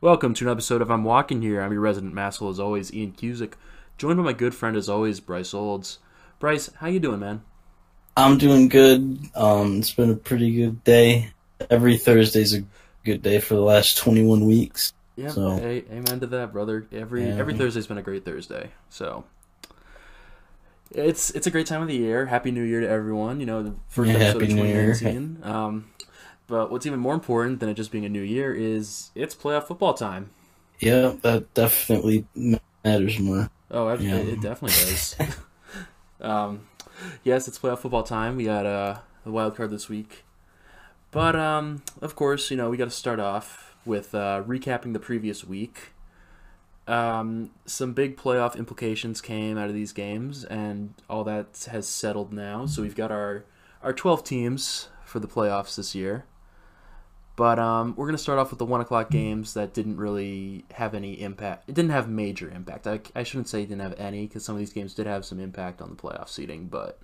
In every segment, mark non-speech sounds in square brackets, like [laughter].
Welcome to an episode of I'm Walking Here. I'm your resident masshole as always, Ian Cusick, joined by my good friend as always, Bryce Olds. Bryce, how you doing, man? I'm doing good. Um, it's been a pretty good day. Every Thursday's a good day for the last 21 weeks. Yeah, So- hey, amen to that, brother. Every Yeah. every Thursday's been a great Thursday. So it's it's a great time of the year. Happy New Year to everyone. You know, the first Yeah, episode Happy of New Year. 2019. Um, but what's even more important than it just being a new year is it's playoff football time. Yeah, that definitely matters more. Oh, it, Yeah. it definitely does. [laughs] um, yes, it's playoff football time. We got uh, the wild card this week, but um, of course, you know we got to start off with uh, recapping the previous week. Um, some big playoff implications came out of these games, and all that has settled now. So we've got our our twelve teams for the playoffs this year. But um, we're gonna start off with the one o'clock games that didn't really have any impact. It didn't have major impact. I, I shouldn't say it didn't have any because some of these games did have some impact on the playoff seeding, but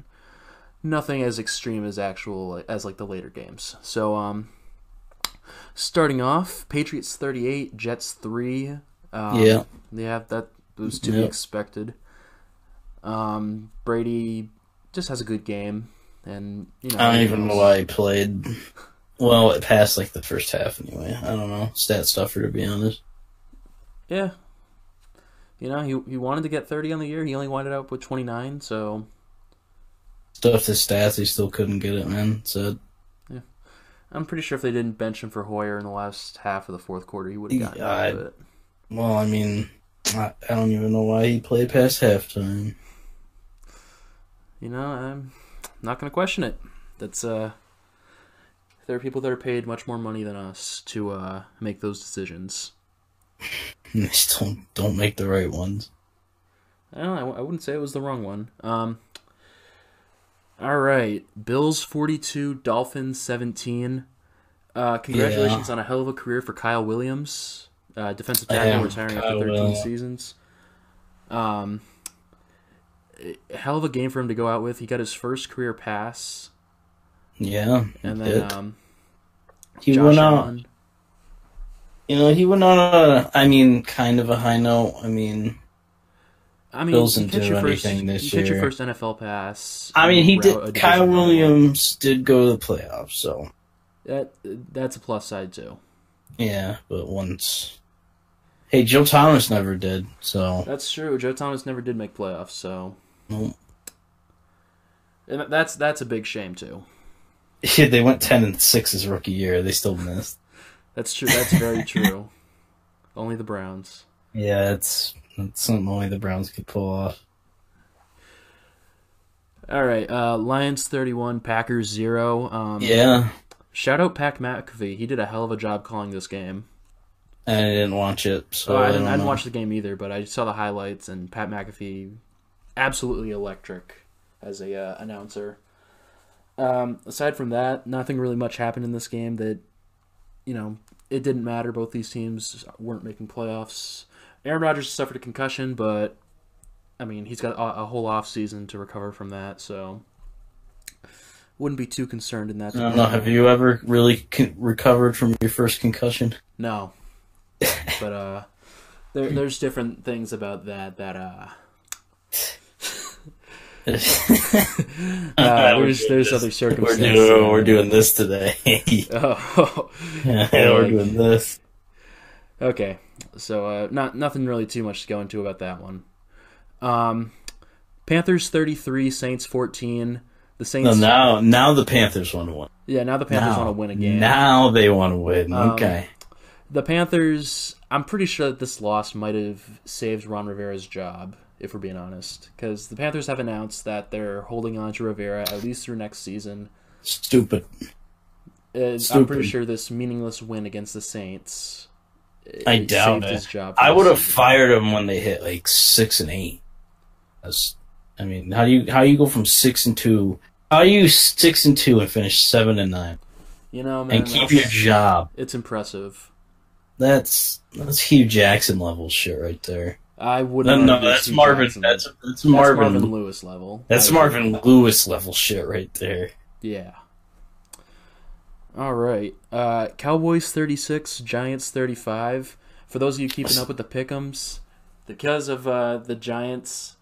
nothing as extreme as actual as like the later games. So um, starting off, Patriots thirty eight, Jets three. Um, Yeah. yeah, that was to be expected. Um, Brady just has a good game, and you know I don't even know why he played. [laughs] Well, it passed like the first half anyway. I don't know. Stat stuffer, to be honest. Yeah. You know, he he wanted to get 30 on the year. He only wound up with 29, so Stuffed his stats, he still couldn't get it, man. So, Yeah. I'm pretty sure if they didn't bench him for Hoyer in the last half of the fourth quarter, he would have gotten out of it. well, I mean, I, I don't even know why he played past halftime. You know, I'm not going to question it. That's uh there are people that are paid much more money than us to uh make those decisions. [laughs] They still don't make the right ones. I don't know, I wouldn't say it was the wrong one. Um All right, Bills 42, Dolphins 17. Uh, congratulations on a hell of a career for Kyle Williams, uh, defensive tackle Yeah, retiring Kyle after 13 Williams. seasons. Um, hell of a game for him to go out with. He got his first career pass, Yeah. and he then did. um, he Josh went. Allen. You know, he went on a, I mean, kind of a high note. I mean, I mean, Bills didn't do your first, anything this you catch your first NFL pass. I mean, he did. Kyle. Williams did go to the playoffs, so That that's a plus side too. yeah. But once, hey, Joe Thomas never did. So That's true. Joe Thomas never did make playoffs, so no. and that's that's a big shame too. [laughs] Yeah, they went ten and six his rookie year. They still missed. That's true. That's very [laughs] true. Only the Browns. Yeah, it's that's something only the Browns could pull off. All right, uh, Lions thirty-one, Packers zero. Um, Yeah, Shout out Pat McAfee. He did a hell of a job calling this game. and I didn't watch it, so Oh, I I, didn't, don't I didn't watch the game either, but I saw the highlights and Pat McAfee, absolutely electric as a uh, announcer. Um, aside from that, nothing really much happened in this game that, you know, it didn't matter. Both these teams weren't making playoffs. Aaron Rodgers suffered a concussion, but I mean he's got a, a whole off season to recover from that, so wouldn't be too concerned in that. I don't know. Have you ever really con- recovered from your first concussion? No. [laughs] but uh there there's different things about that that uh, [laughs] uh there's there's other We're circumstances. doing, we're doing this today. [laughs] [laughs] Oh, yeah, we're doing this. okay. So uh not nothing really too much to go into about that one. Um Panthers 33, Saints 14. The No, Saints now, now the Panthers want to win. Yeah, now the Panthers want to win again. Now they want to win. Um, okay. The Panthers, I'm pretty sure that this loss might have saved Ron Rivera's job, if we're being honest. Because the Panthers have announced that they're holding on to Rivera at least through next season. Stupid. Uh, I'm Stupid. pretty sure this meaningless win against the Saints. uh, I doubt it. His job I would have fired him when they hit like six and eight. That's, I mean, how do you how do you go from six and two? How are you six and two and finish seven and nine You know, man, and keep your job? It's impressive. That's that's Hue Jackson level shit right there. I wouldn't. no, argue that's Marvin. That's that's That's Marvin. Marvin Lewis level. That's Marvin Lewis level shit right there. Yeah. All right. Uh, Cowboys 36, Giants 35. for those of you keeping up with the pickums, because of uh, the Giants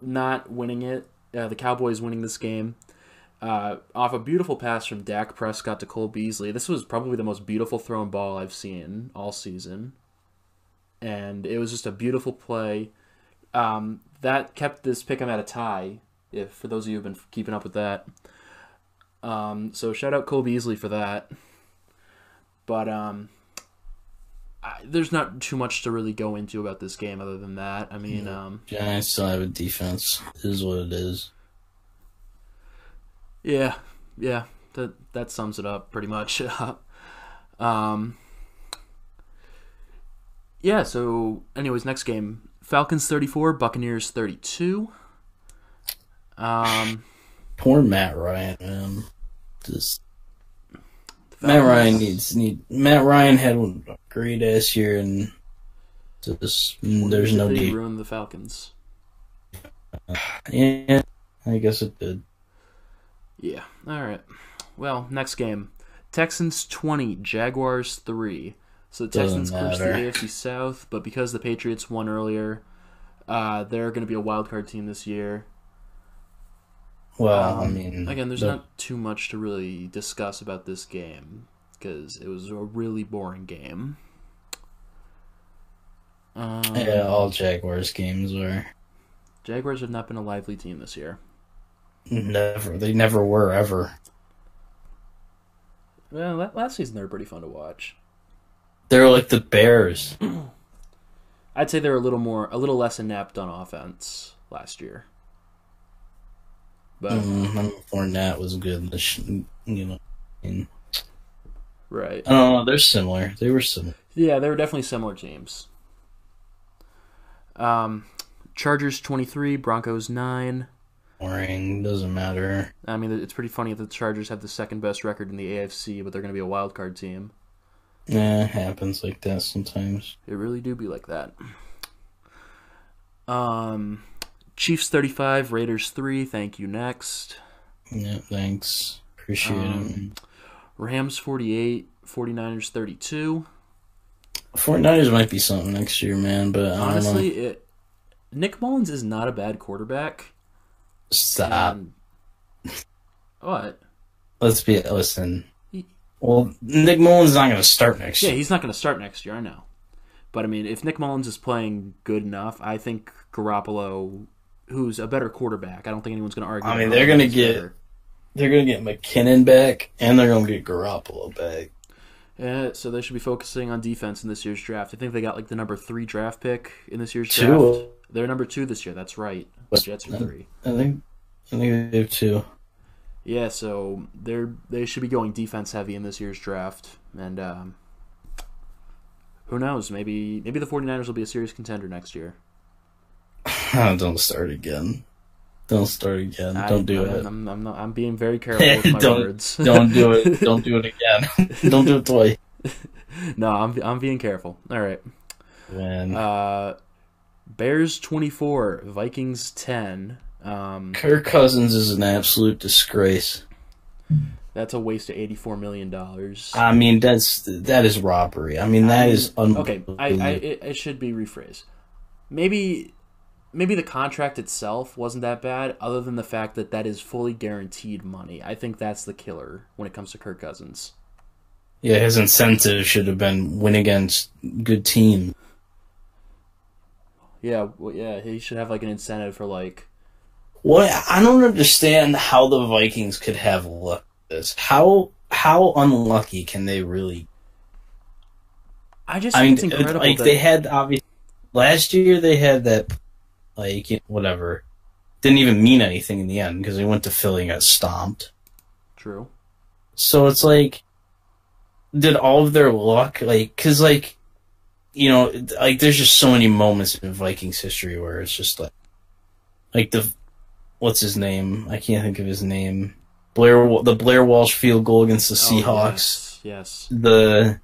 not winning it, uh, the Cowboys winning this game, uh, off a beautiful pass from Dak Prescott to Cole Beasley. This was probably the most beautiful thrown ball I've seen all season, and it was just a beautiful play. Um, that kept this pick'em at a tie. If for those of you who've been keeping up with that, um, so shout out Cole Beasley for that. But um, I, there's not too much to really go into about this game other than that. I mean, um, Giants still have a defense. It is what it is. yeah, yeah, that that sums it up pretty much. [laughs] um, yeah. So, anyways, next game: Falcons 34, Buccaneers 32. Um, Poor Matt Ryan, man. Just Matt Ryan needs need Matt Ryan had a great ass year and just mm, there's no need. ruined the Falcons. Yeah, I guess it did. Yeah. All right. Well, next game: Texans 20, Jaguars 3. So the Texans clinched the. AFC South, but because the Patriots won earlier, uh, they're going to be a wild card team this year. Well, I Um, mean, again, there's the- not too much to really discuss about this game because it was a really boring game. Um, yeah, all Jaguars games were Jaguars have not been a lively team this year. never. They never were ever. Well, last season they were pretty fun to watch. They're like the Bears. [clears throat] I'd say they're a little more, a little less inept on offense last year. But Mm, Fournette was good. The sh- you know, mean, right, I don't know. They're similar. They were similar. yeah, they were definitely similar teams. Um, Chargers twenty three, Broncos nine. Boring. Doesn't matter. I mean, it's pretty funny that the Chargers have the second best record in the AFC, but they're going to be a wild card team. Yeah, it happens like that sometimes. It really do be like that. Um, Chiefs 35, Raiders 3. Thank you. Next. Yeah, thanks. Appreciate Um, Rams 48, 49ers 32. it. 49ers might be something next year, man, but Honestly, it Nick Mullens is not a bad quarterback. Stop. and- [laughs] what? Let's be listen. Well, Nick Mullens is not going to start next year. Yeah, he's not going to start next year, I know. But I mean, if Nick Mullens is playing good enough, I think Garoppolo, who's a better quarterback, I don't think anyone's going to argue. I mean, they're gonna get- better. They're going to get McKinnon back, and they're going to get Garoppolo back. Yeah, so they should be focusing on defense in this year's draft. I think they got like the number three draft pick in this year's Two. draft. They're number two this year. That's right. The? Jets are three. I think. I think they have too. Yeah, so they're they should be going defense heavy in this year's draft, and um, who knows? Maybe maybe the 49ers will be a serious contender next year. [laughs] don't start again. Don't start again. I- don't do I'm, it. I'm, I'm, not, I'm being very [laughs] careful with my Don't- words. don't do it. [laughs] Don't do it again. don't do it twice. no, I'm I'm being careful. All right. Man, Uh, Bears 24, Vikings 10. Um, Kirk Cousins is an absolute disgrace. that's a waste of 84 million dollars. I mean, that's that is robbery. I mean, that is okay. I, I it, it should be rephrased. Maybe maybe the contract itself wasn't that bad, other than the fact that that is fully guaranteed money. I think that's the killer when it comes to Kirk Cousins. yeah, his incentive should have been win against good team. Yeah, well, yeah, he should have like an incentive for like. What I don't understand how the Vikings could have luck. This how how unlucky can they really? I just I think mean, it's incredible like that they had obviously last year they had that like you know, whatever didn't even mean anything in the end because they went to Philly and got stomped. true. So it's like, did all of their luck like because like you know like there's just so many moments in Vikings history where it's just like like the what's his name I can't think of his name Blair the Blair Walsh field goal against the Oh, Seahawks yes, yes. the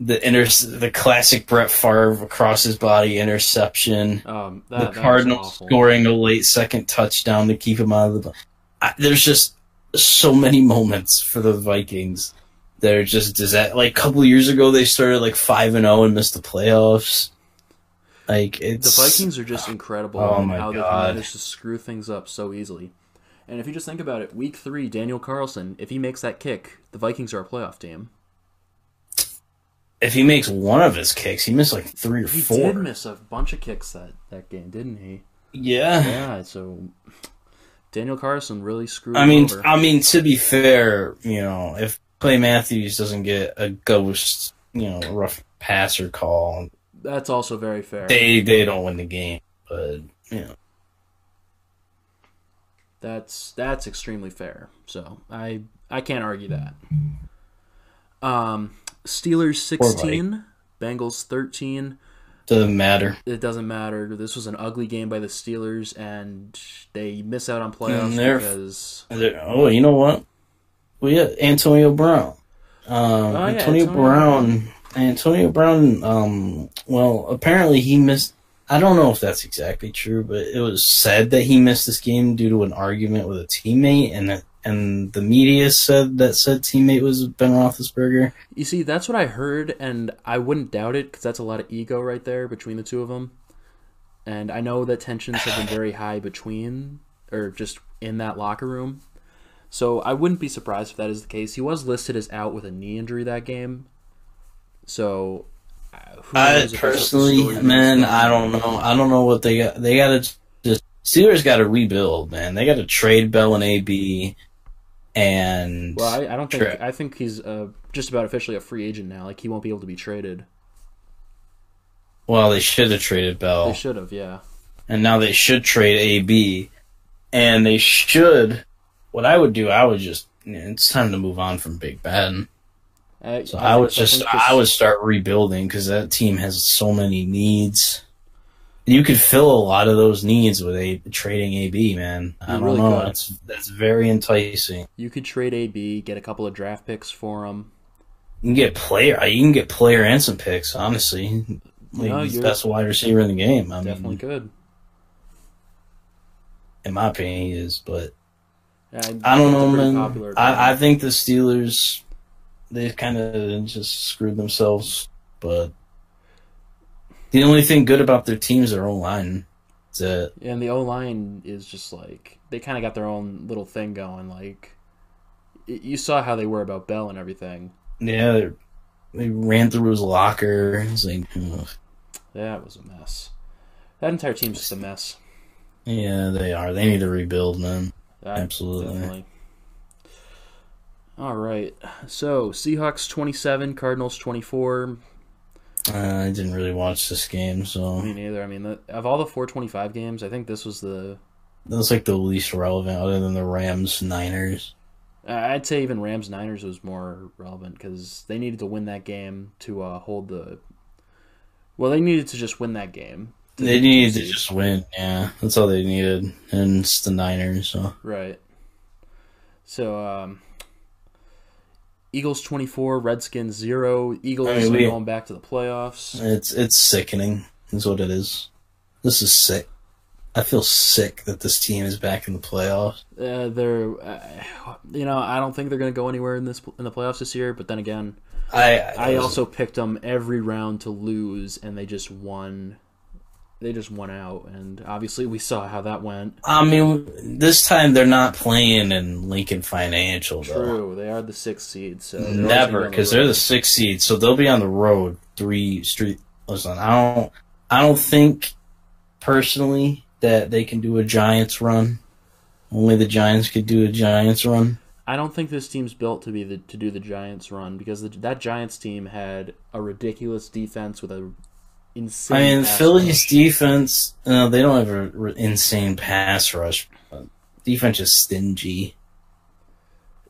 the inter the classic Brett Favre across his body interception Um, that, the that Cardinals scoring a late second touchdown to keep him out of the. I, there's just so many moments for the Vikings they're just does that like a couple years ago they started like five and zero and missed the playoffs. Like it's The Vikings are just incredible Oh my how they can manage to screw things up so easily. And if you just think about it, week three, Daniel Carlson, if he makes that kick, the Vikings are a playoff team. If he makes one of his kicks, he missed like three or He four. did miss a bunch of kicks that, that game, didn't he? yeah. Yeah, so Daniel Carlson really screwed I mean. I mean to be fair, you know, if Clay Matthews doesn't get a ghost, you know, rough passer call, That's also very fair. they they don't win the game. But you know, That's that's extremely fair. So I I can't argue that. Um, Steelers sixteen, Bengals thirteen. doesn't matter. It doesn't matter. This was an ugly game by the Steelers, and they miss out on playoffs they're- because Oh, you know what? We had Antonio Brown. Um, Oh, yeah, Antonio Antonio Brown. Antonio Brown. Um, well, apparently he missed. I don't know if that's exactly true, but it was said that he missed this game due to an argument with a teammate, and and the media said that said teammate was Ben Roethlisberger. you see that's what I heard, and I wouldn't doubt it because that's a lot of ego right there between the two of them. And I know that tensions have been very high between, or just in that locker room. So I wouldn't be surprised if that is the case. He was listed as out with a knee injury that game. So, who I knows if that's what the personally, man, I don't know. I don't know what they got. They got to just Steelers got to rebuild, man. They got to trade Bell and AB, and Well, I, I don't think. I think he's uh, just about officially a free agent now. Like he won't be able to be traded. well, they should have traded Bell. They should have, yeah. and now they should trade AB, and they should. What I would do, I would just. It's time to move on from Big Ben. I, So I, would just, I would start rebuilding because that team has so many needs. You could fill a lot of those needs with a trading AB, man. I don't really know. could. That's that's very enticing. You could trade AB, get a couple of draft picks for him. You can get player. You can get player and some picks. Honestly, like, No, he's the best wide receiver in the game. I Definitely mean, could. in my opinion, he is. But I, I don't know, man. I, I think the Steelers they kind of just screwed themselves. But the only thing good about their team is their own line. That's it. and the O line is just like they kind of got their own little thing going. Like you saw how they were about Bell and everything. Yeah, they, they ran through his locker. Like, ugh. That was a mess. That entire team's just a mess. yeah, they are. They need to rebuild, man. That- Absolutely. Definitely. All right. So Seahawks twenty seven, Cardinals twenty four. Uh, I didn't really watch this game, so Me neither. I mean, the, of all the four twenty five games, I think this was the. that was like the least relevant, other than the Rams Niners. I'd say even Rams Niners was more relevant because they needed to win that game to uh, hold the. Well, they needed to just win that game. They needed to just win. Yeah, that's all they needed, and it's the Niners. So Right. So, um, Eagles 24, Redskins 0. Eagles I mean, are we- going back to the playoffs. it's it's sickening. Is what it is. This is sick. I feel sick that this team is back in the playoffs. Uh, they're, uh, you know, I don't think they're going to go anywhere in this in the playoffs this year. But then again, I I also picked them every round to lose, and they just won. They just won out, and obviously we saw how that went. I mean, this time they're not playing in Lincoln Financial, though. True, they are the sixth seed, so they're always gonna Never, because they're the sixth seed, so they'll be on the road three street. Listen, I don't, I don't think personally that they can do a Giants run. Only the Giants could do a Giants run. I don't think this team's built to be the to do the Giants run because the, that Giants team had a ridiculous defense with a insane. I mean, pass Philly's rush. defense, uh, they don't have a r- insane pass rush. But defense is stingy.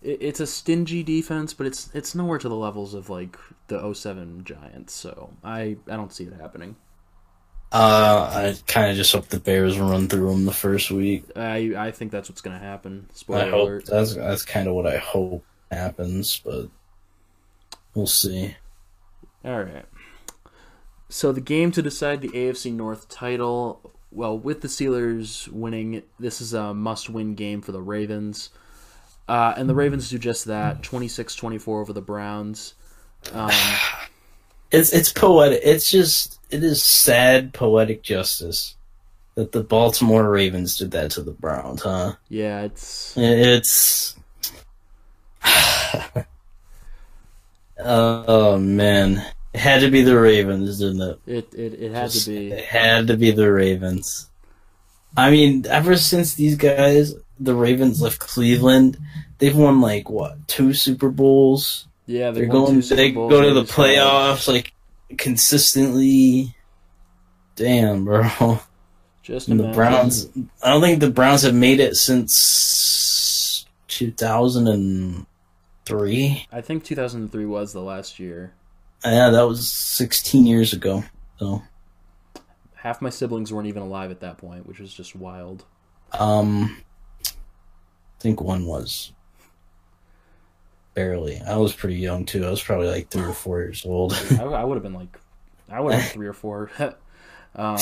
It- it's a stingy defense, but it's it's nowhere to the levels of like the 07 Giants. So I I don't see it happening. Uh, I kind of just hope the Bears run through them the first week. I I think that's what's gonna happen. Spoiler hope alert. that's that's kind of what I hope happens, but we'll see. All right. So the game to decide the AFC North title, well, with the Steelers winning, this is a must-win game for the Ravens. Uh, and the Ravens do just that 26 24 over the Browns. Um, [sighs] It's it's poetic. It's just it is sad poetic justice that the Baltimore Ravens did that to the Browns, huh? yeah, it's. It's [sighs] oh man, it had to be the Ravens, didn't it? It, it, it had Just- to be. It had to be the Ravens. I mean, ever since these guys, the Ravens left Cleveland, they've won like what two Super Bowls. Yeah, they They're won going. two Super They go to the playoffs like consistently. Damn, bro. Just And the. Browns. I don't think the Browns have made it since two thousand and three. I think 2003 was the last year. Yeah, that was sixteen years ago. So, Half my siblings weren't even alive at that point, which was just wild. um, I think one was barely. I was pretty young too. I was probably like three or four years old. [laughs] I, I would have been like, I would have been three or four. [laughs] um,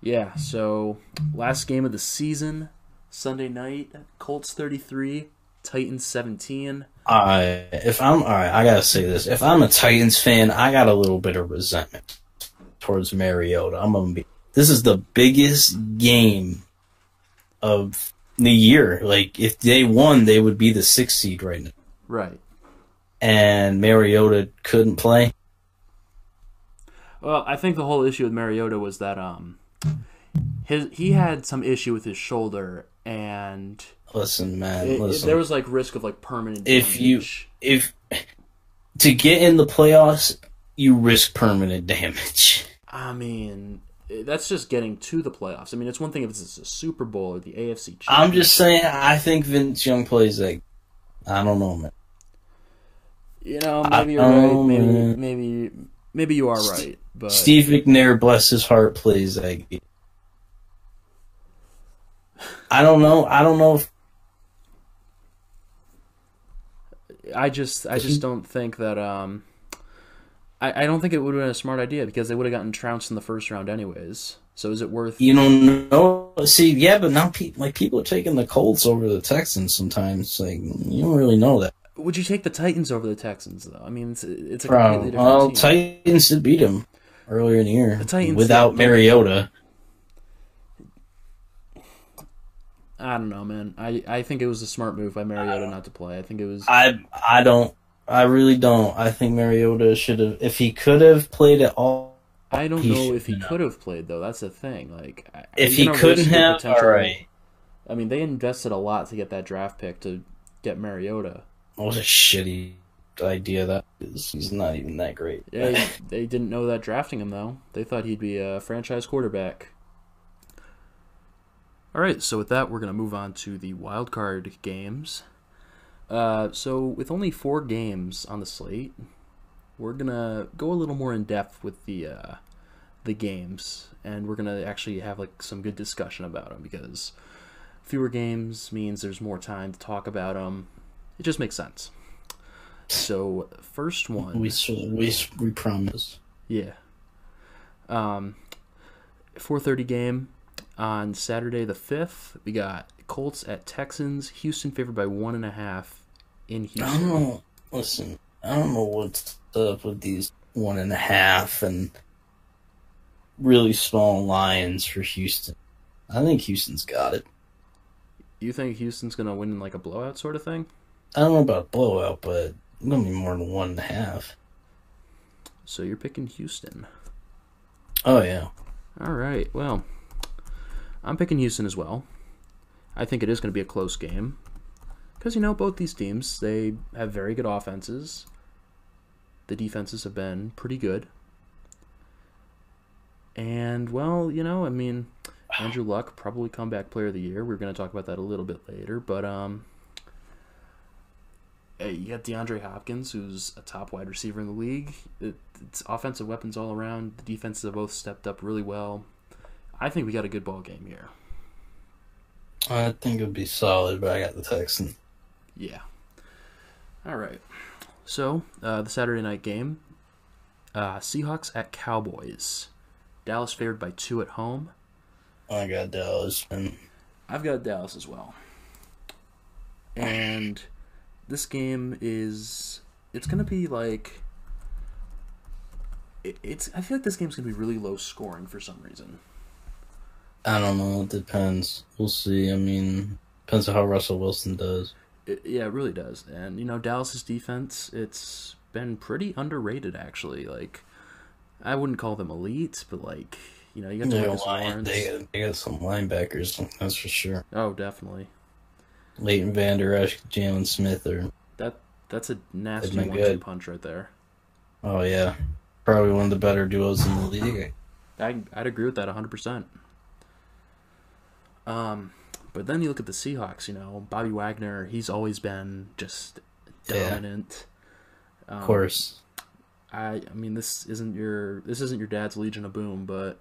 yeah. So last game of the season, Sunday night, Colts 33, Titans 17. I if I'm all right, I gotta say this. If I'm a Titans fan, I got a little bit of resentment towards Mariota. I'm gonna be. This is the biggest game of the year. Like if they won, they would be the sixth seed right now. Right. And Mariota couldn't play. Well, I think the whole issue with Mariota was that um, his he had some issue with his shoulder, and Listen, man. it- it- listen. there was like risk of like permanent. Damage. If you- if to get in the playoffs, you risk permanent damage. I mean, eh, that's just getting to the playoffs. I mean, it's one thing if it's a Super Bowl or the AFC. I'm just saying. I think Vince Young plays like. I don't know, man. You know, maybe you're right. Maybe, maybe, maybe you are right. But Steve McNair, bless his heart, plays like. I don't know. I don't know if I just, I just don't think that. Um, I, I don't think it would have been a smart idea because they would have gotten trounced in the first round anyways. So is it worth? you don't know. See, yeah, but now pe- like people are taking the Colts over the Texans sometimes. Like you don't really know that. Would you take the Titans over the Texans though? I mean, it's it's a completely different well, team. Titans did beat them earlier in the year The Titans without. Mariota. I don't know, man. I, I think it was a smart move by Mariota not to play. I think it was. I I don't. I really don't. I think Mariota should have. If he could have played at all, I don't know if he could have played though. That's the thing. Like, if he couldn't have, all right. I mean, they invested a lot to get that draft pick to get Mariota. What a shitty idea that is. He's not even that great. Yeah, they didn't know that drafting him though. They thought he'd be a franchise quarterback. All right, so with that, we're gonna move on to the wild card games. Uh, so with only four games on the slate, we're gonna go a little more in depth with the uh, the games, and we're gonna actually have like some good discussion about them because fewer games means there's more time to talk about them. It just makes sense. So first one, we we we promise. yeah. Um, 4:30 game on Saturday the fifth. We got Colts at Texans. Houston favored by one and a half in I don't Houston. know. Listen, I don't know what's up with these one and a half and really small lines for Houston. I think Houston's got it. You think Houston's gonna win in like a blowout sort of thing? I don't know about blowout, but it's gonna be more than one and a half. So you're picking Houston. Oh yeah. All right. Well, I'm picking Houston as well. I think it is going to be a close game because you know both these teams they have very good offenses. The defenses have been pretty good. And well, you know, I mean, Andrew Luck probably comeback player of the year. We're going to talk about that a little bit later, but um hey, you got DeAndre Hopkins, who's a top wide receiver in the league. It, it's offensive weapons all around. The defenses have both stepped up really well. I think we got a good ball game here. I think it'd be solid, but I got the Texans. Yeah. All right. So uh, the Saturday night game, uh, Seahawks at Cowboys. Dallas favored by two at home. I got Dallas, and I've got Dallas as well. and this game is it's gonna be like it, it's I feel like this game's gonna be really low scoring for some reason. I don't know. It depends. We'll see. I mean, depends on how Russell Wilson does. It, yeah, it really does. And you know, Dallas's defense, it's been pretty underrated actually. Like, I wouldn't call them elite, but like, you know, you got They Demarcus got, line, Lawrence. they, got, they got some linebackers, that's for sure. Oh, definitely. Leighton Vander Esch, Jaylon Smith, or That that's a nasty one-two punch right there. oh yeah, probably one of the better duos in the league. I I'd agree with that hundred percent. Um, but then you look at the Seahawks. You know, Bobby Wagner. He's always been just Yeah. dominant. Um, Of course, I I mean this isn't your this isn't your dad's Legion of Boom, but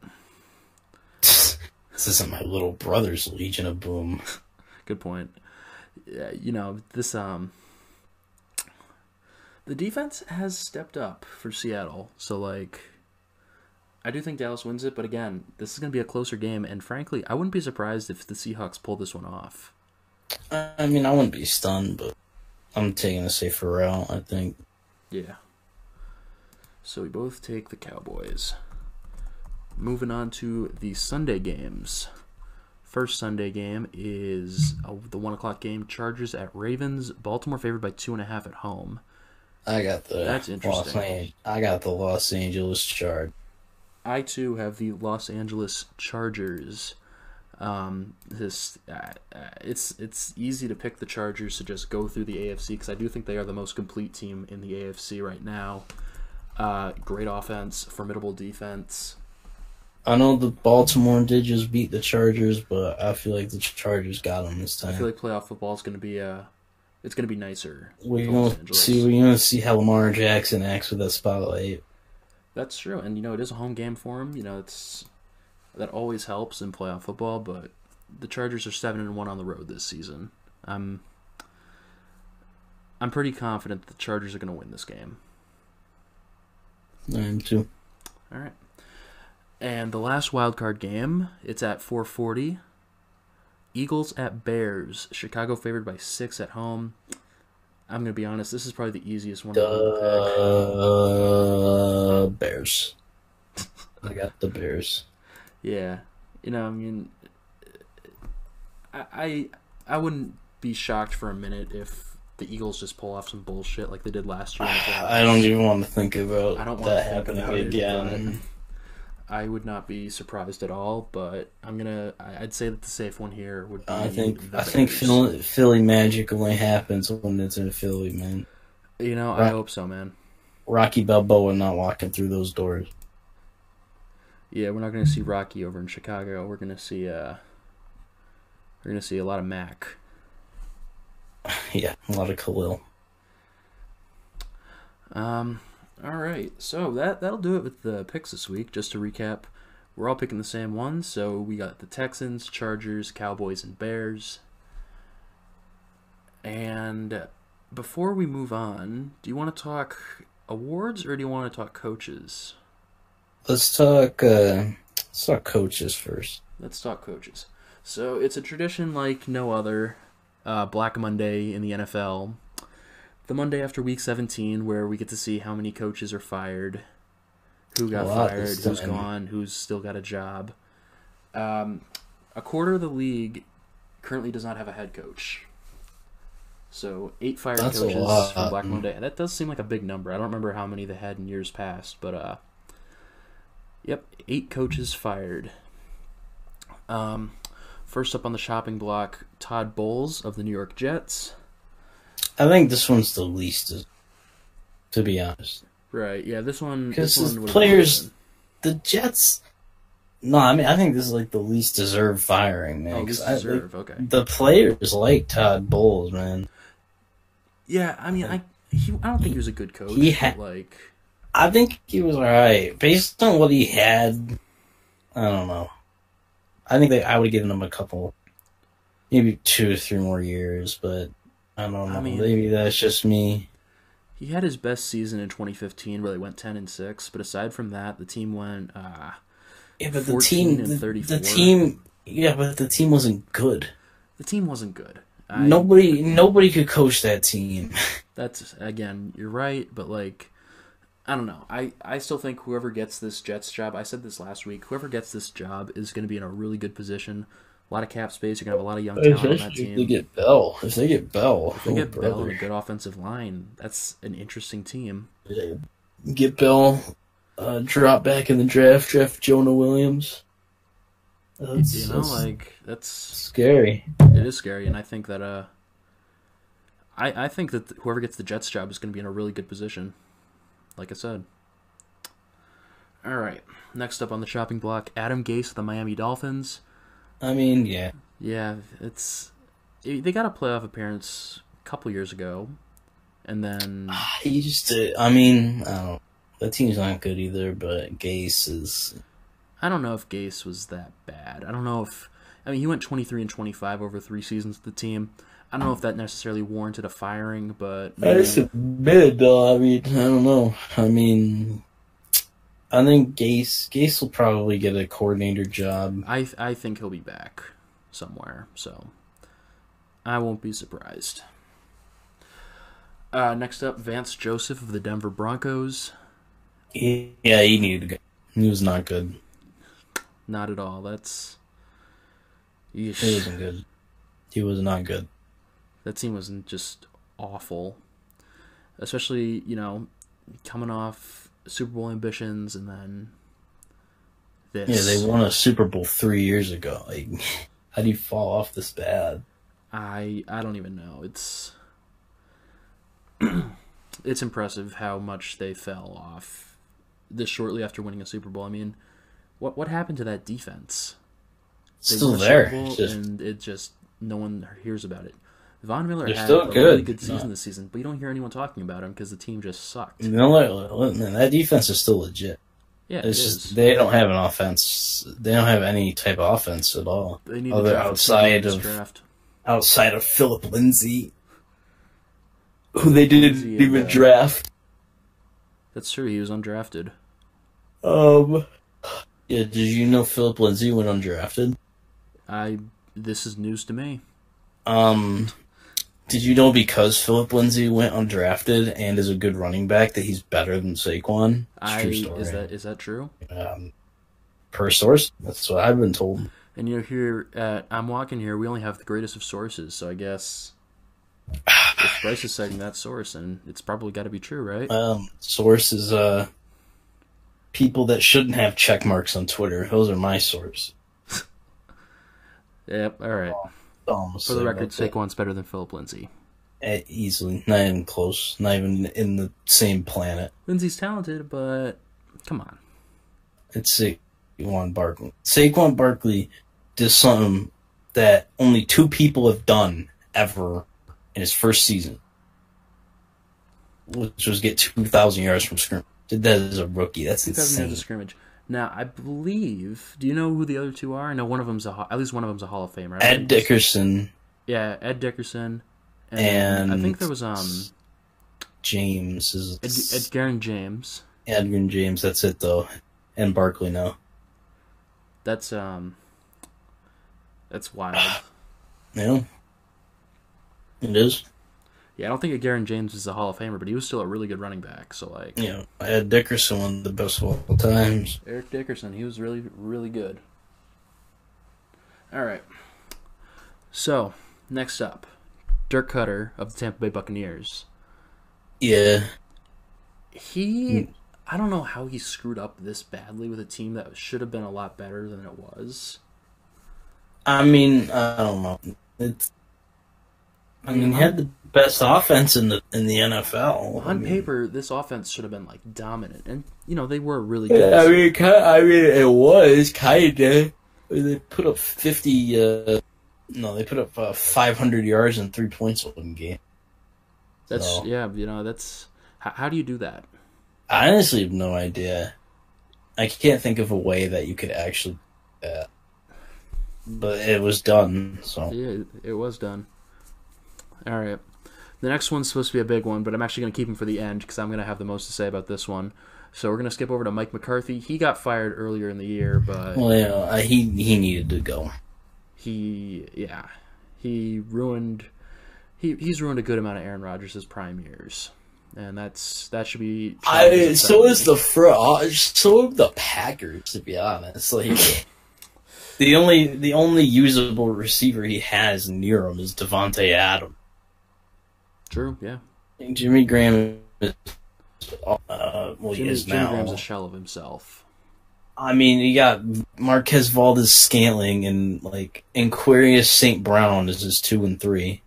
this isn't my little brother's Legion of Boom. [laughs] good point. Yeah, you know this um. The defense has stepped up for Seattle, so like, I do think Dallas wins it. But again, this is going to be a closer game, and frankly, I wouldn't be surprised if the Seahawks pull this one off. I mean, I wouldn't be stunned, but I'm taking a safer route. I think. Yeah. So we both take the Cowboys. Moving on to the Sunday games. First Sunday game is uh, the one o'clock game. Chargers at Ravens. Baltimore favored by two and a half at home. I got the That's interesting. Los An- I got the Los Angeles Charge. I too have the Los Angeles Chargers. Um, this uh, uh, it's it's easy to pick the Chargers to just go through the AFC because I do think they are the most complete team in the AFC right now. Uh, great offense, formidable defense. I know the Baltimore did just beat the Chargers, but I feel like the Chargers got them this time. I feel like playoff football is going to be uh it's going to be nicer. we're gonna see. We're gonna see how Lamar Jackson acts with that spotlight. That's true, and you know it is a home game for him. You know it's that always helps in playoff football. But the Chargers are seven and one on the road this season. I'm I'm pretty confident the Chargers are going to win this game. I am too. All right, and the last wild card game it's at 4:40. Eagles at Bears. Chicago favored by six at home. I'm gonna be honest. This is probably the easiest one. Uh, Bears. I got the Bears. Yeah, you know, I mean, I, I I wouldn't be shocked for a minute if the Eagles just pull off some bullshit like they did last year. in the playoffs. I don't even want to think about I don't want that happening again. I would not be surprised at all. But I'm gonna. I'd say that the safe one here would be. I think I think Philly, Philly magic only happens when it's in Philly, man. You know, I hope so, man. Rocky Balboa not walking through those doors. Yeah, we're not gonna see Rocky over in Chicago. We're gonna see. uh We're gonna see a lot of Mac. [laughs] Yeah, a lot of Khalil. Um, all right, so that that'll do it with the picks this week. Just to recap, we're all picking the same ones. So we got the Texans, Chargers, Cowboys, and Bears. And before we move on, do you want to talk awards or do you want to talk coaches? Let's talk. Uh, let's talk coaches first. Let's talk coaches. So it's a tradition like no other. Uh, Black Monday in the NFL. The Monday after Week 17, where we get to see how many coaches are fired, who got fired, who's gone, who's still got a job. Um, a quarter of the league currently does not have a head coach. So eight fired That's coaches from Black Monday. That does seem like a big number. I don't remember how many they had in years past, but uh, yep, eight coaches fired. Um, first up on the shopping block, Todd Bowles of the New York Jets. I think this one's the least, to be honest. Right. Yeah. This one. Because players- The Jets. No, I mean I think this is like the least deserved firing, man. Oh, least I- like, okay. the players like Todd Bowles, man. Yeah. I mean, I he, I don't think he was a good coach. He ha- but, like. I think he was alright based on what he had. I don't know. I think that I would have given him a couple, maybe two or three more years, but I don't know. I mean- maybe that's just me. He had his best season in 2015, where they went 10 and six. But aside from that, the team went. Uh, Yeah, but the team, the, the team, yeah, but the team wasn't good. the team wasn't good. I, nobody nobody could coach that team. [laughs] That's again, you're right, but like I don't know. I, I still think whoever gets this Jets job, I said this last week, whoever gets this job is going to be in a really good position. A lot of cap space. You're going to have a lot of young talent on that team. if they get Bell. If they get Bell, If they oh, get Bell and a good offensive line, that's an interesting team. get Bell, uh, drop back in the draft, draft Jonah Williams. That's, You know, that's like that's scary. it is scary, and I think that uh, I I think that whoever gets the Jets job is going to be in a really good position. Like I said. All right, next up on the shopping block, Adam Gase of the Miami Dolphins. I mean, yeah, Yeah, it's they got a playoff appearance a couple years ago, and then he just. Uh, I mean, I don't. know. Team's not good either, but Gase is. I don't know if Gase was that bad. I don't know if I mean he went twenty three and twenty five over three seasons with the team. I don't know if that necessarily warranted a firing, but I just admit though. I mean, I don't know. I mean, I think Gase Gase will probably get a coordinator job. I I think he'll be back somewhere, so I won't be surprised. Uh, next up, Vance Joseph of the Denver Broncos. Yeah, he needed to go. He was not good. Not at all. That's He wasn't good. He was not good. that team was just awful. Especially, you know, coming off Super Bowl ambitions and then this. Yeah, they won a Super Bowl three years ago. Like, [laughs] how do you fall off this bad? I I don't even know. It's [clears throat] it's impressive how much they fell off this shortly after winning a Super Bowl. I mean, what what happened to that defense? They Still won a Super there. It's just and it just no one hears about it. Von Miller They're had still a really good. good season No. this season, but you don't hear anyone talking about him because the team just sucked. you know what? what- Man, that defense is still legit. Yeah, it It's is. they don't have an offense. They don't have any type of offense at all They need other draft outside of- draft. outside of Phillip Lindsay, who they didn't Lindsay and, even uh, draft. That's true. He was undrafted. Um, yeah. Did you know Phillip Lindsay went undrafted? I. This is news to me. Um, did you know because Phillip Lindsay went undrafted and is a good running back that he's better than Saquon? It's I true story. is that is that true? um, per source? That's what I've been told. And you're here at I'm walking here. We only have the greatest of sources, so I guess if [sighs] Bryce is citing that source, and it's probably got to be true, right? Um, source is uh people that shouldn't have check marks on Twitter. Those are my source. [laughs] yep. All right. Um, For the record, Saquon's better than Phillip Lindsay. Eh, easily, not even close, not even in the same planet. Lindsay's talented, but come on. It's Saquon Barkley. Saquon Barkley did something that only two people have done ever in his first season, which was get two thousand yards from scrimmage. Did that as a rookie. That's 2000 yards insane. of scrimmage. Now, I believe. Do you know who the other two are? I know one of them's a at least one of them's a Hall of Famer. I Ed Dickerson, Yeah, Ed Dickerson, and, And- I think there was um James is Ed, Ed Garen James. Edwin James. That's it though, and Barkley now. That's um. That's wild. [sighs] Yeah, it is. Yeah, I don't think Garen James is a Hall of Famer, but he was still a really good running back. So like yeah, Ed Dickerson, one of the best of all times. Eric Dickerson, he was really really good. All right. So next up, Dirk Koetter of the Tampa Bay Buccaneers. Yeah, He, I don't know how he screwed up this badly with a team that should have been a lot better than it was. I mean, I don't know. It's. I mean, he had the best offense in the in the NFL. I On mean- paper, this offense should have been like dominant, and you know they were really good. Yeah, I mean, ki- I mean, it was kinda. They put up fifty. Uh, no, they put up uh, five hundred yards and three points in one game. that's so- yeah, you know that's how, how do you do that? I honestly have no idea. I can't think of a way that you could actually. that. but it was done. So Yeah, it was done. All right. The next one's supposed to be a big one, but I'm actually going to keep him for the end because I'm going to have the most to say about this one. So we're going to skip over to Mike McCarthy. He got fired earlier in the year, but well, yeah, I- he he needed to go. he, yeah, he ruined he he's ruined a good amount of Aaron Rodgers' prime years, and that's that should be. I so is the front. Uh, so have the Packers, to be honest. Like [laughs] the only the only usable receiver he has near him is Davante Adams. True. Yeah. Jimmy Graham is uh, well, he Jimmy, is Jimmy now. Graham's a shell of himself. I mean, you got Marquez Valdes-Scantling and like Aquarius St. Brown is his two and three.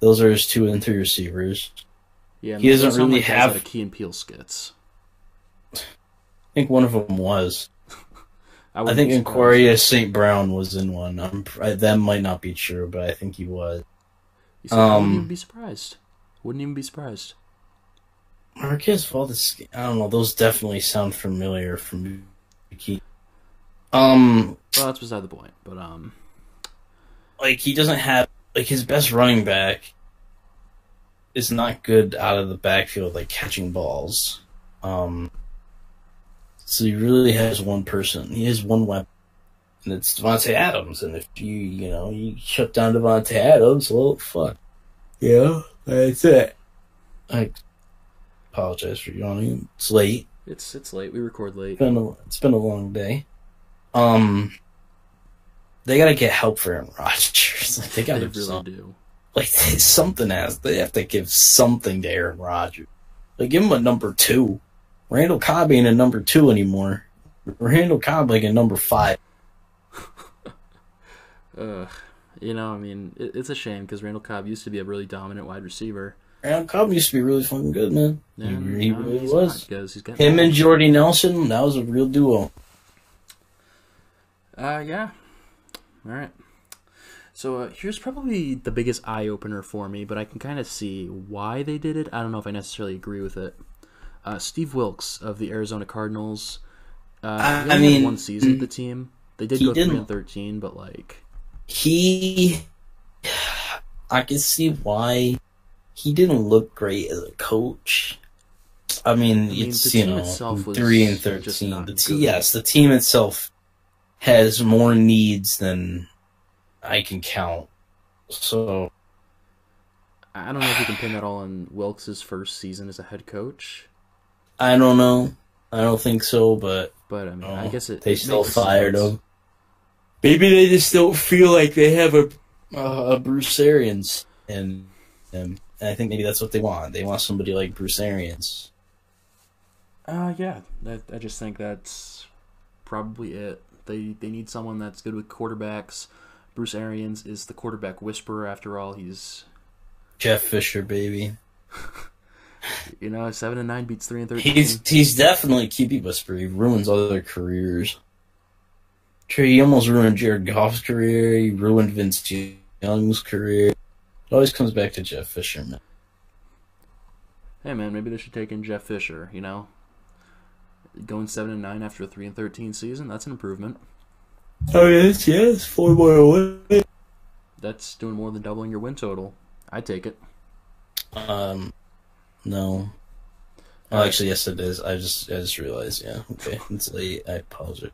Those are his two and three receivers. Yeah, He doesn't really like have- of Key and Peele skits. I think one of them was. [laughs] I wouldn't think surprised. St. Brown was in one. I'm, I, that might not be true, but I think he was. You said, I wouldn't um, even be surprised. Wouldn't even be surprised. Marquez Valdes. I don't know. Those definitely sound familiar from. He, um, Well, that's beside the point. But um, like he doesn't have like his best running back is not good out of the backfield like catching balls. Um so he really has one person. He has one weapon. And it's Davante Adams. And if you you know, you shut down Davante Adams, well fuck. Yeah, that's it. I apologize for yawning. It's late. it's it's late. We record late. It's been a, it's been a long day. Um they gotta get help for Aaron Rodgers. [laughs] Like, they They gotta really do something. do. Like something has they have to give something to Aaron Rodgers. Like give him a number two. Randall Cobb ain't a number two anymore. Randall Cobb like a number five. Ugh. You know, I mean, it, it's a shame because Randall Cobb used to be a really dominant wide receiver. Randall Cobb used to be really fucking good, man. Yeah, he he now really was. not because he's getting Him and. Jordy Nelson, that was a real duo. Uh, yeah. All right. So uh, here's probably the biggest eye opener for me, but I can kind of see why they did it. I don't know if I necessarily agree with it. Uh, Steve Wilks of the Arizona Cardinals. Uh, I- he I mean, one season with the [clears throat] team. They did go three and thirteen, but like, He I can see why he didn't look great as a coach. I mean, mean, it's you know three and thirteen. The te- yes, the team itself has more needs than I can count. So I don't know if you can pin that all on Wilks' first season as a head coach, I don't know. I don't think so, but but I mean, I Oh, guess it. they it still fired sense. him. Maybe they just don't feel like they have a uh, a Bruce Arians, and and I think maybe that's what they want. They want somebody like Bruce Arians. Uh, yeah, I, I just think that's probably it. They they need someone that's good with quarterbacks. Bruce Arians is the quarterback whisperer. After all, he's Jeff Fisher, baby. [laughs] you know seven and nine beats three and thirteen. He's he's definitely QB whisperer. He ruins other careers. Sure, he almost ruined Jared Goff's career. He ruined Vince Young's career. It always comes back to Jeff Fisher, man. hey man, maybe they should take in Jeff Fisher. You know, going seven and nine after a three and thirteen season, that's an improvement. Oh yes, yes, four more away. That's doing more than doubling your win total. I take it. Um, no. Oh, actually, yes, it is. I just, I just realized. Yeah, okay, it's late. I apologize.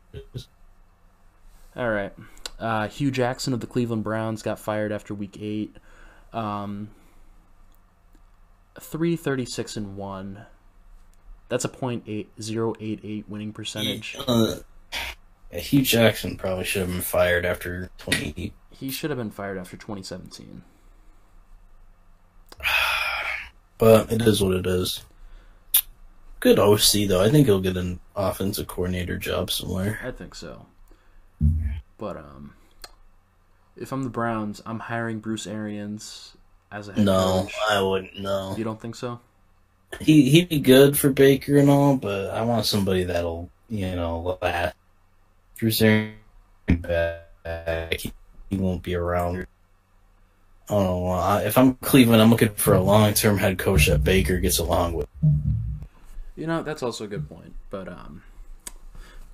All right. Uh, Hue Jackson of the Cleveland Browns got fired after week eight. Um, three thirty six and one. That's a point eight zero eight eight winning percentage. Uh, yeah, Hue Jackson probably should have been fired after twenty. He should have been fired after twenty seventeen. [sighs] But it is what it is. Good OC though. I think he'll get an offensive coordinator job somewhere. I think so. But um, if I'm the Browns, I'm hiring Bruce Arians as a head No, coach. I wouldn't. No, You don't think so? he he'd be good for Baker and all, but I want somebody that'll you know last. Bruce Arians back, he, won't be around. I don't know. If I'm Cleveland, I'm looking for a long term head coach that Baker gets along with. You know, that's also a good point. But um,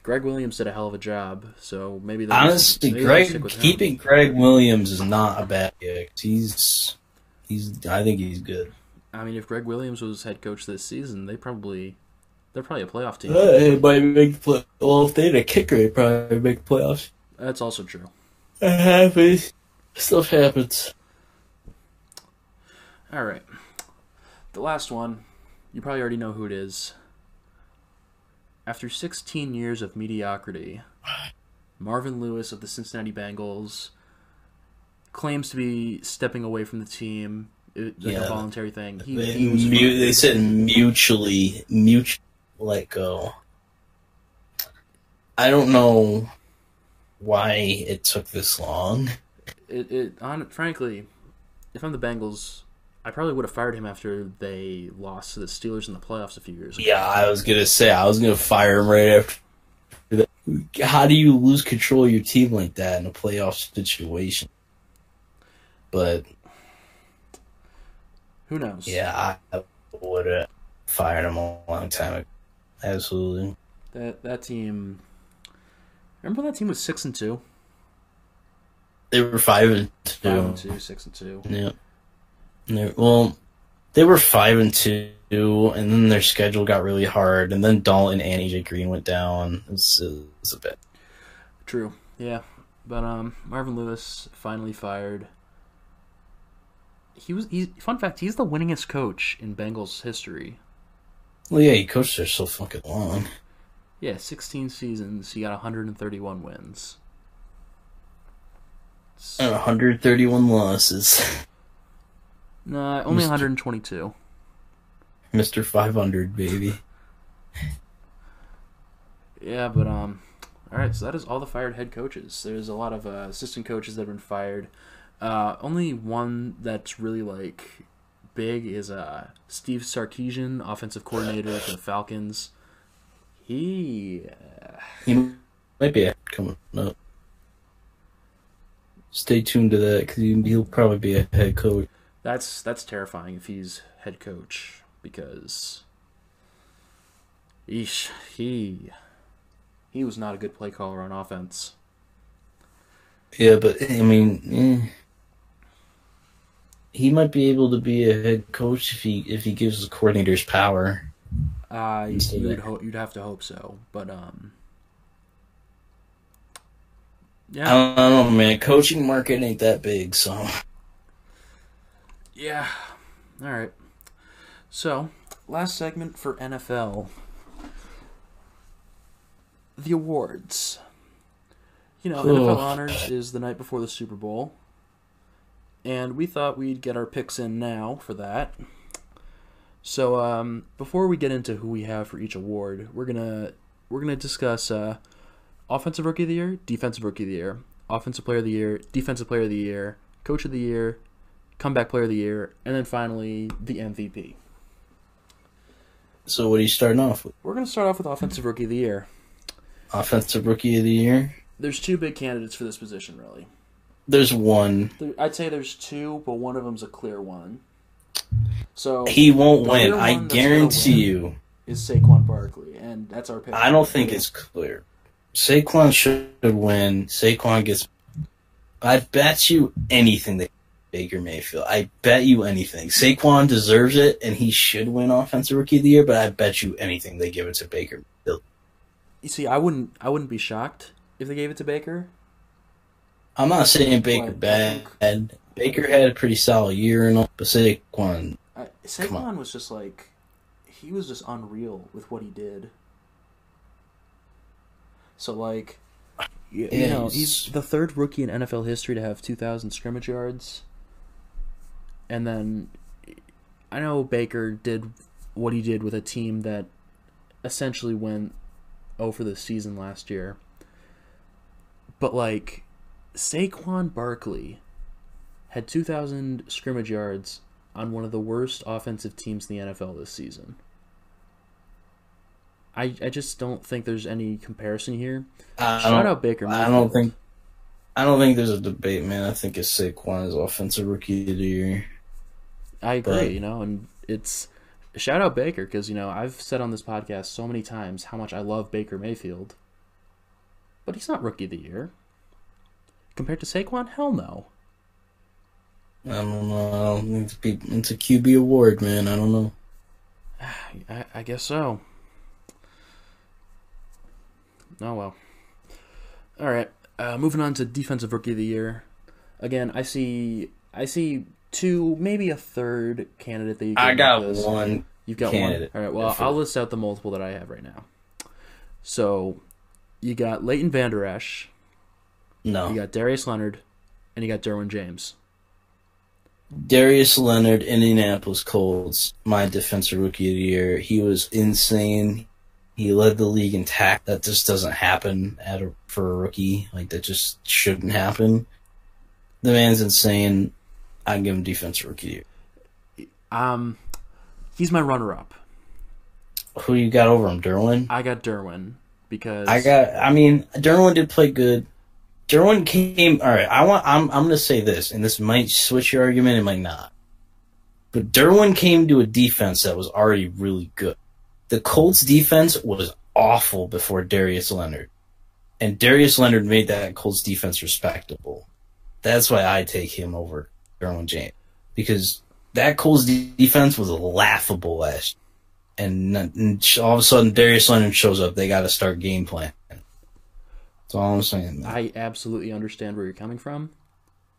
Gregg Williams did a hell of a job, so maybe Honestly, maybe Gregg keeping Gregg Williams is not a bad pick. He's he's I think he's good. I mean, if Gregg Williams was head coach this season, they probably they're probably a playoff team. Uh, it might make play. Well, if they had a kicker, they probably make playoffs. That's also true. It happens. Stuff happens. All right. The last one, you probably already know who it is. After 16 years of mediocrity, Marvin Lewis of the Cincinnati Bengals claims to be stepping away from the team, it, like Yeah. a voluntary thing. He, They, he was mu- they said mutually, mutually let go. I don't know why it took this long. it, it on frankly, if I'm the Bengals, I probably would have fired him after they lost to the Steelers in the playoffs a few years ago. Yeah, I was gonna say I was gonna fire him right after. that. How do you lose control of your team like that in a playoff situation? But Who knows? yeah, I would have fired him a long time ago. Absolutely. That that team. Remember that team was six and two. They were five and two. Five and two, six and two. Yeah. Well, they were five and two, and then their schedule got really hard, and then Dalton and AJ Green went down. It was, it was a bit. True. Yeah. But um Marvin Lewis finally fired. He was he's fun fact, he's the winningest coach in Bengals history. Well, yeah, he coached there so fucking long. Yeah, 16 seasons, he got 131 wins. And 131 losses. [laughs] Nah, only Mr. 122. Mr. 500, baby. Yeah, but um, all right. So that is all the fired head coaches. There's a lot of uh, assistant coaches that have been fired. Uh, only one that's really like big is uh Steve Sarkisian, offensive coordinator for the Falcons. He He might be coming up. Stay tuned to that because he'll probably be a head coach. That's that's terrifying if he's head coach because, eesh, he he was not a good play caller on offense. Yeah, but I mean, eh. he might be able to be a head coach if he if he gives the coordinators power. Uh, you'd ho- you'd have to hope so, but um, yeah, I don't know, man. Coaching market ain't that big, so yeah. All right. So, last segment for NFL. The awards. You know, Ugh. NFL Honors is the night before the Super Bowl. And we thought we'd get our picks in now for that. So, um, before we get into who we have for each award, we're gonna we're gonna discuss uh, offensive rookie of the year, defensive rookie of the year, offensive player of the year, defensive player of the year, coach of the year, comeback player of the year, and then finally the MVP. so what are you starting off with? We're gonna start off with offensive rookie of the year. Offensive rookie of the year. There's two big candidates for this position, really. There's one. I'd say there's two, but one of them's a clear one. So He won't win. I one that's gonna guarantee win. you. is Saquon Barkley, and that's our pick. I don't think it's clear. Saquon should win. Saquon gets. I bet you anything that Baker Mayfield. I bet you anything. Saquon deserves it, and he should win Offensive Rookie of the Year. But I bet you anything they give it to Baker. Mayfield. You see, I wouldn't. I wouldn't be shocked if they gave it to Baker. I'm not saying Baker Right. bad. Baker had a pretty solid year and all, but Saquon. I, Saquon was just like, he was just unreal with what he did. So like, you, you know, he's- he's the third rookie in NFL history to have two thousand scrimmage yards. And then, I know Baker did what he did with a team that essentially went oh over the season last year. But like, Saquon Barkley had 2,000 scrimmage yards on one of the worst offensive teams in the NFL this season. I, I just don't think there's any comparison here. I Shout out Baker. I don't think. I don't think there's a debate, man. I think it's Saquon as Offensive Rookie of the Year. I agree, but- you know, and it's shout out Baker because you know I've said on this podcast so many times how much I love Baker Mayfield, but he's not rookie of the year compared to Saquon. Hell no. I don't know. I don't it's, be, it's a QB award, man. I don't know. [sighs] I, I guess so. Oh well. All right. Uh, moving on to defensive rookie of the year. Again, I see I see two, maybe a third candidate that you. I got this. one. You've got candidate. one. All right. Well, I'll list out the multiple that I have right now. So, you got Leighton Vander Esch, No. you got Darius Leonard, and you got Derwin James. Darius Leonard, Indianapolis Colts, my defensive rookie of the year. He was insane. He led the league in tack. That just doesn't happen at a, for a rookie. Like that just shouldn't happen. The man's insane. I give him defensive rookie of the year. Um, he's my runner-up. Who you got over him, Derwin? I got Derwin because I got. I mean, Derwin did play good. Derwin came. All right. I want. I'm. I'm going to say this, and this might switch your argument. It might not. But Derwin came to a defense that was already really good. The Colts defense was awful before Darius Leonard, and Darius Leonard made that Colts defense respectable. That's why I take him over Derwin James because that Colts de- defense was laughable last. year. And, and all of a sudden, Darius Leonard shows up. They got to start game plan. That's all I'm saying. I absolutely understand where you're coming from.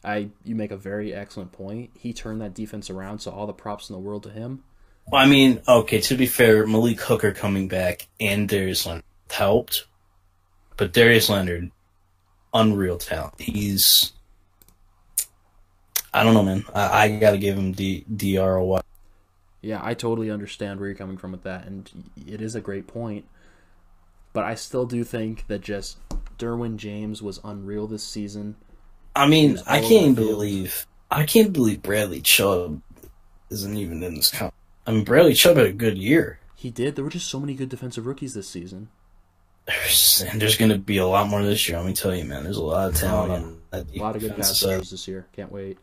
I you make a very excellent point. He turned that defense around, so all the props in the world to him. Well, I mean, okay, to be fair, Malik Hooker coming back and Darius Leonard helped, but Darius Leonard, unreal talent. He's, I don't know, man. I, I got to give him D D R O Y. Yeah, I totally understand where you're coming from with that, and it is a great point. But I still do think that just Derwin James was unreal this season. I mean, I can't believe, I can't believe Bradley Chubb isn't even in this count. I mean, Bradley Chubb had a good year. He did. There were just so many good defensive rookies this season. There's, and there's going to be a lot more this year. Let me tell you, man. There's a lot of oh, talent Oh, yeah. on that A lot of good defensive pass this year. Can't wait.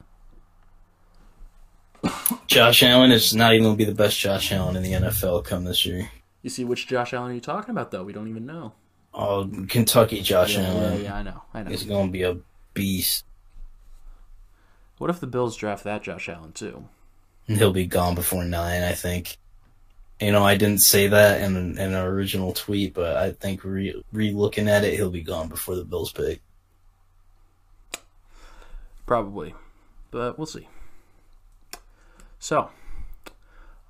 Josh Allen is not even going to be the best Josh Allen in the NFL come this year. You see, which Josh Allen are you talking about, though? We don't even know. Oh, Kentucky Josh Yeah, yeah, Allen yeah, I know. I know. is going to be a beast. What if the Bills draft that Josh Allen, too? He'll be gone before nine, I think. You know, I didn't say that in, in an original tweet, but I think re, re looking at it, he'll be gone before the Bills pick. Probably. But we'll see. So,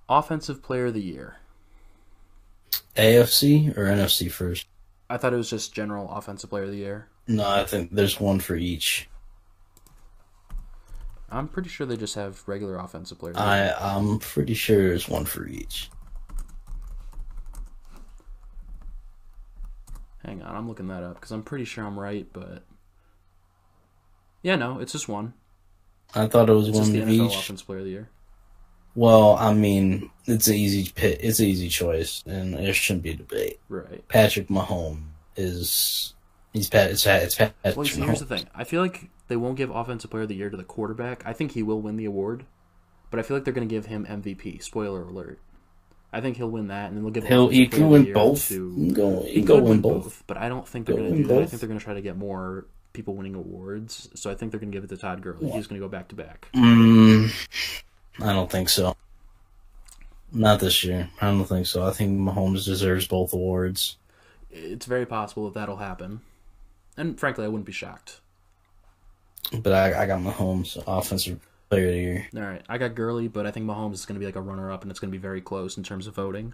Offensive Player of the Year. AFC or NFC first? I thought it was just general Offensive Player of the Year. No, I think there's one for each. I'm pretty sure they just have regular Offensive Player the. I I'm pretty sure there's one for each. Hang on, I'm looking that up because I'm pretty sure I'm right, but. Yeah, no, it's just one. I thought it was It's just one the of NFL each. Offensive Player of the Year. Well, I mean, it's an easy pit. It's an easy choice, and there shouldn't be a debate. Right. Patrick Mahomes is he's Pat. It's, Pat- it's Patrick Well, see, Mahomes. here's the thing. I feel like they won't give Offensive Player of the Year to the quarterback. I think he will win the award, but I feel like they're going to give him MVP. Spoiler alert. I think he'll win that, and then they'll give. He'll he can win both. to- He go. He He go win both. but I don't think they're going to do that. I think they're going to try to get more people winning awards. So I think they're going to give it to Todd Gurley. He's going to go back to back. Mm, I don't think so. Not this year. I don't think so. I think Mahomes deserves both awards. It's very possible that that'll happen, and frankly, I wouldn't be shocked. But I, I got Mahomes offensive player of the year. All right, I got Gurley, but I think Mahomes is going to be like a runner-up, and it's going to be very close in terms of voting.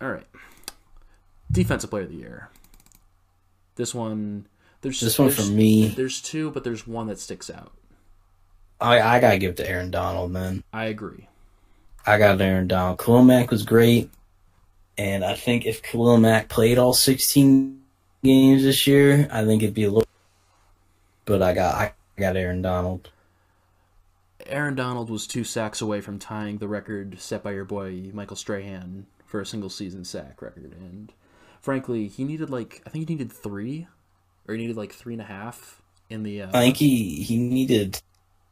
All right, defensive player of the year. This one, there's This one there's- for me. There's two, but there's one that sticks out. I I gotta give it to Aaron Donald, man. I agree. I got Aaron Donald. Khalil Mack was great, and I think if Khalil Mack played all 16 games this year, I think it'd be a little. But I got I got Aaron Donald. Aaron Donald was two sacks away from tying the record set by your boy Michael Strahan for a single season sack record, and frankly, he needed like I think he needed three, or he needed like three and a half in the. Uh, I think he he needed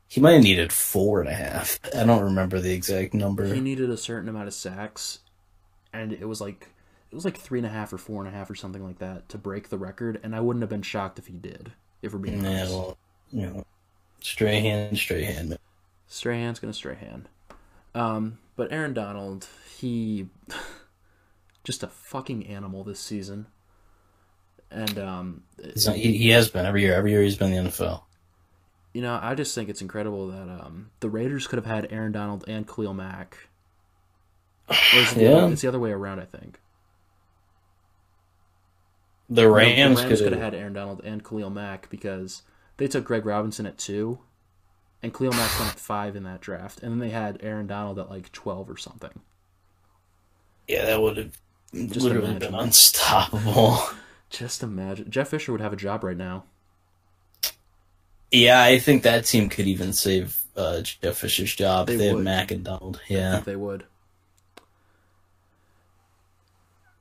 he might have needed four and a half. I don't remember the exact number. he needed a certain amount of sacks, and it was like it was like three and a half or four and a half or something like that to break the record, and I wouldn't have been shocked if he did. If we're being Yeah, honest, well, you know, straight hand, straight hand. Strahan's gonna Strahan. Um, but Aaron Donald, he [laughs] just a fucking animal this season, and um, not, he, he has been every year. Every year he's been in the NFL. You know, I just think it's incredible that um, the Raiders could have had Aaron Donald and Khalil Mack. It the Yeah. other, it's the other way around, I think. The Rams, Rams could have had Aaron Donald and Khalil Mack because they took Greg Robinson at two, and Khalil Mack went at five in that draft, and then they had Aaron Donald at like twelve or something. Yeah, that would have Just literally imagine. been unstoppable. [laughs] Just imagine Jeff Fisher would have a job right now. Yeah, I think that team could even save uh, Jeff Fisher's job They if they had would. Mack and Donald. I Yeah. think they would.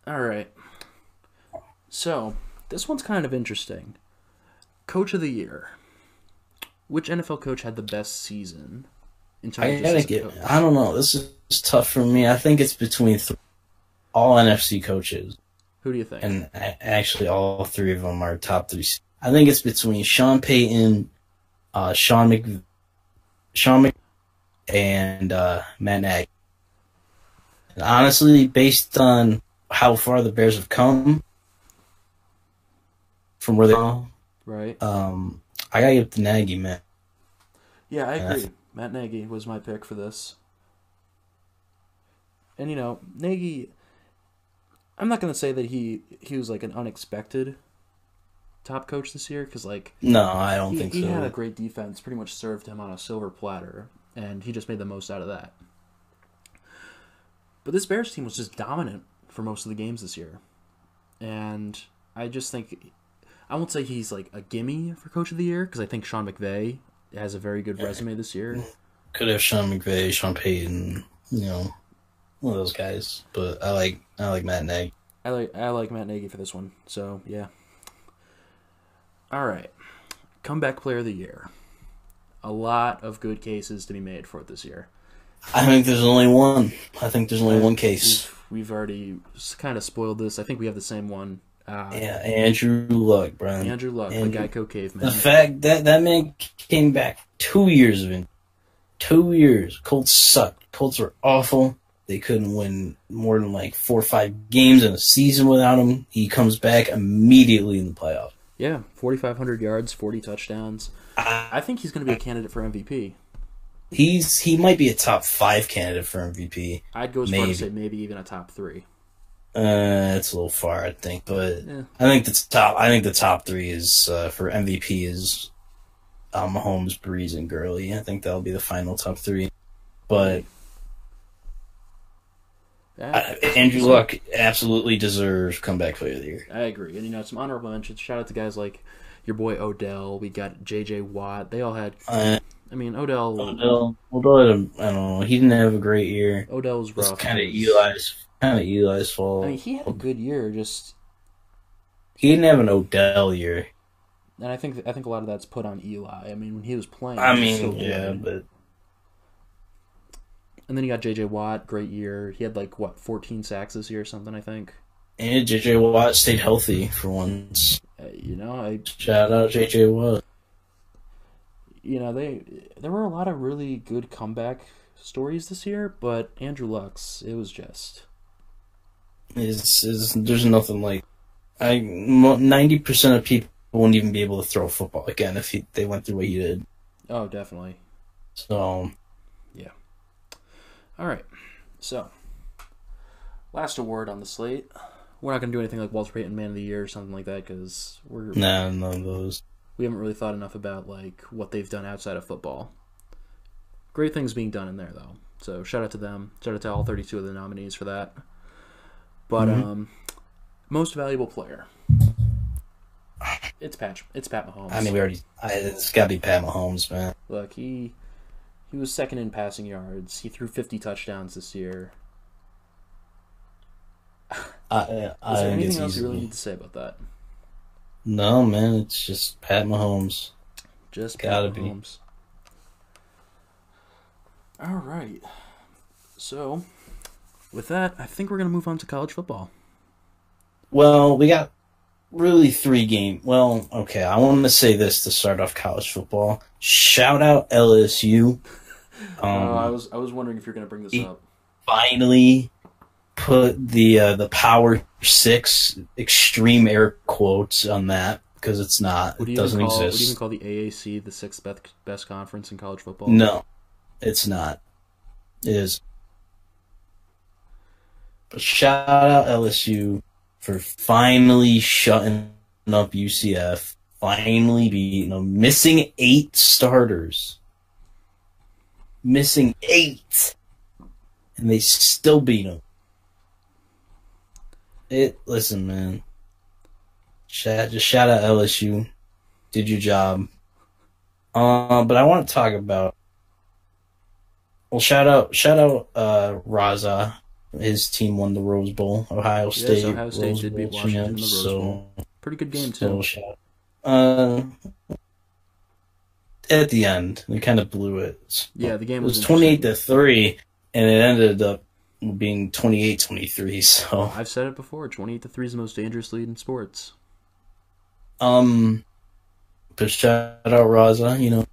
All right. So this one's kind of interesting. Coach of the year. Which NFL coach had the best season? In terms I gotta get. coach? I don't know. This is tough for me. I think it's between th- all NFC coaches, Who do you think? and actually all three of them are top three. I think it's between Sean Payton, uh, Sean Mc, Sean Mc, and uh, Matt Nagy. And honestly, based on how far the Bears have come from where they are, right. um, I gotta give it to Nagy, man. Yeah, I agree. Matt Nagy was my pick for this. And you know, Nagy I'm not going to say that he he was like an unexpected top coach this year cuz like No, I don't he, think he so. had a great defense, pretty much served him on a silver platter, and he just made the most out of that. But this Bears team was just dominant for most of the games this year. And I just think I won't say he's like a gimme for coach of the year because I think Sean McVay has a very good resume this year. Could have Sean McVay, Sean Payton, you know, one of those guys. But I like I like Matt Nagy. I like I like Matt Nagy for this one. So yeah. All right, comeback player of the year. A lot of good cases to be made for it this year. I think there's only one. I think there's only one case. We've, we've already kind of spoiled this. I think we have the same one. Uh, Yeah, Andrew Luck, bro. Andrew Luck, Andrew- the Geico caveman. The fact that that man came back two years of it. Two years. Colts sucked. Colts were awful. They couldn't win more than like four or five games in a season without him. He comes back immediately in the playoffs. Yeah, 4,500 yards, 40 touchdowns. I, I think he's going to be a candidate for MVP. he's he might be a top five candidate for MVP. I'd go as far Maybe. to say maybe even a top three. Uh, it's a little far, I think, but Yeah. I think the top. I think the top three is uh, for MVP is uh, Mahomes, Brees, and Gurley. I think that'll be the final top three. But uh, Andrew Luck absolutely deserves comeback player of the year. I agree. And, you know, it's some honorable mentions. Shout out to guys like your boy Odell. We got J.J. Watt. They all had, Uh, I mean, Odell, Odell, Odell, had a- I don't know. He didn't have a great year. Odell was was rough. kind of Eli's, kind of Eli's fault. I mean, he had a good year, just he didn't have an Odell year. and I think I think a lot of that's put on Eli. I mean, when he was playing, I mean, so yeah, good. but And then you got J.J. Watt, great year. He had like what 14 sacks this year or something, I think. and JJ Watt stayed healthy for once. Uh, you know, I Shout out JJ Watt. you know they there were a lot of really good comeback stories this year, but Andrew Luck's it was just is is there's nothing like I ninety percent of people wouldn't even be able to throw a football again if he, they went through what he did. oh definitely. So All right, so last award on the slate. We're not gonna do anything like Walter Payton Man of the Year or something like that because we're nah, none of those. we haven't really thought enough about like what they've done outside of football. Great things being done in there though. So shout out to them. Shout out to all 32 of the nominees for that. But Mhm. um most valuable player. It's Pat it's Pat Mahomes. I mean, we already. I, it's got to be Pat Mahomes, man. Look, he he was second in passing yards. He threw 50 touchdowns this year. I, I Is there think anything else you really need to say about that? No, man, it's just Pat Mahomes. Just Gotta Pat be. Mahomes. All right. So, with that, I think we're gonna move on to college football. Well, we got really three game. Well, okay, I want to say this to start off college football. Shout out LSU. Um, uh, I was I was wondering if you're gonna bring this up. finally put the uh, the Power Six extreme air quotes on that because it's not. Would It you doesn't even call, Would you exist. even call the AAC the sixth best best conference in college football? No, it's not. It is. But shout out LSU for finally shutting up UCF. Finally beating them. Missing eight starters. Missing eight. And they still beat them. It, listen, man. Shout, just shout out LSU. Did your job. Uh, but I want to talk about well, shout out, shout out, uh, Raza. His team won the Rose Bowl. Ohio Yes, State. Ohio State Rose did beat Bowl Washington in the champs, Rose so, Bowl. Pretty good game too. Uh, at the end, they kind of blew it. Yeah, the game was, was twenty-eight to three, and it ended up being 28-23, [laughs] So, I've said it before. Twenty-eight to three is the most dangerous lead in sports. um, but shout out Raza. You know,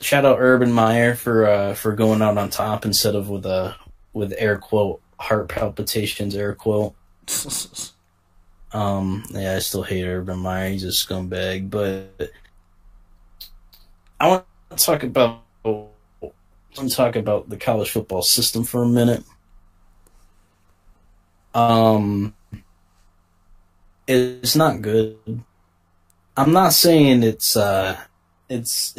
shout out Urban Meyer for uh for going out on top instead of with a with air quote heart palpitations air quote. [laughs] Um, yeah, I still hate Urban Meyer. He's a scumbag. But I want to talk about I want to talk about the college football system for a minute. Um, it's not good. I'm not saying it's uh, it's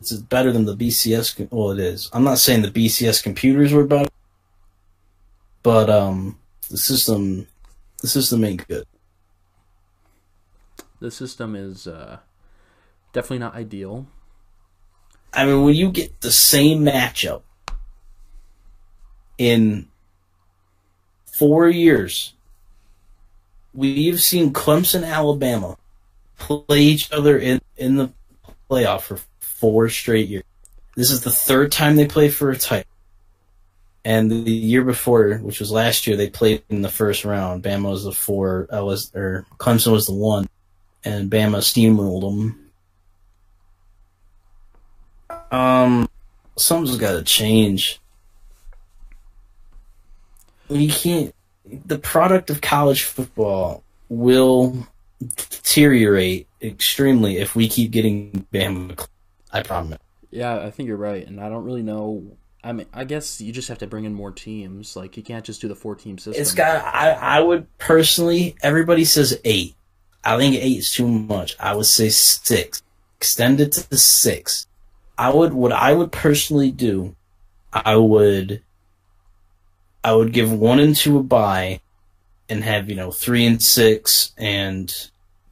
it's better than the BCS. Well, it is. I'm not saying the BCS computers were better, but um, the system the system ain't good. the system is uh, definitely not ideal. I mean, when you get the same matchup in four years, we've seen Clemson, Alabama play each other in, in the playoff for four straight years. This is the third time they play for a title. And the year before, which was last year, they played in the first round. Bama was the four, LS, or Clemson was the one, and Bama steamrolled them. Um, something's got to change. We can't. The product of college football will deteriorate extremely if we keep getting Bama. I promise. Yeah, I think you're right, and I don't really know. I mean, I guess you just have to bring in more teams. Like you can't just do the four-team system. It's got. I I would personally. Everybody says eight. I think eight is too much. I would say six. Extend it to six. I would. What I would personally do. I would. I would give one and two a bye, and have you know three and six and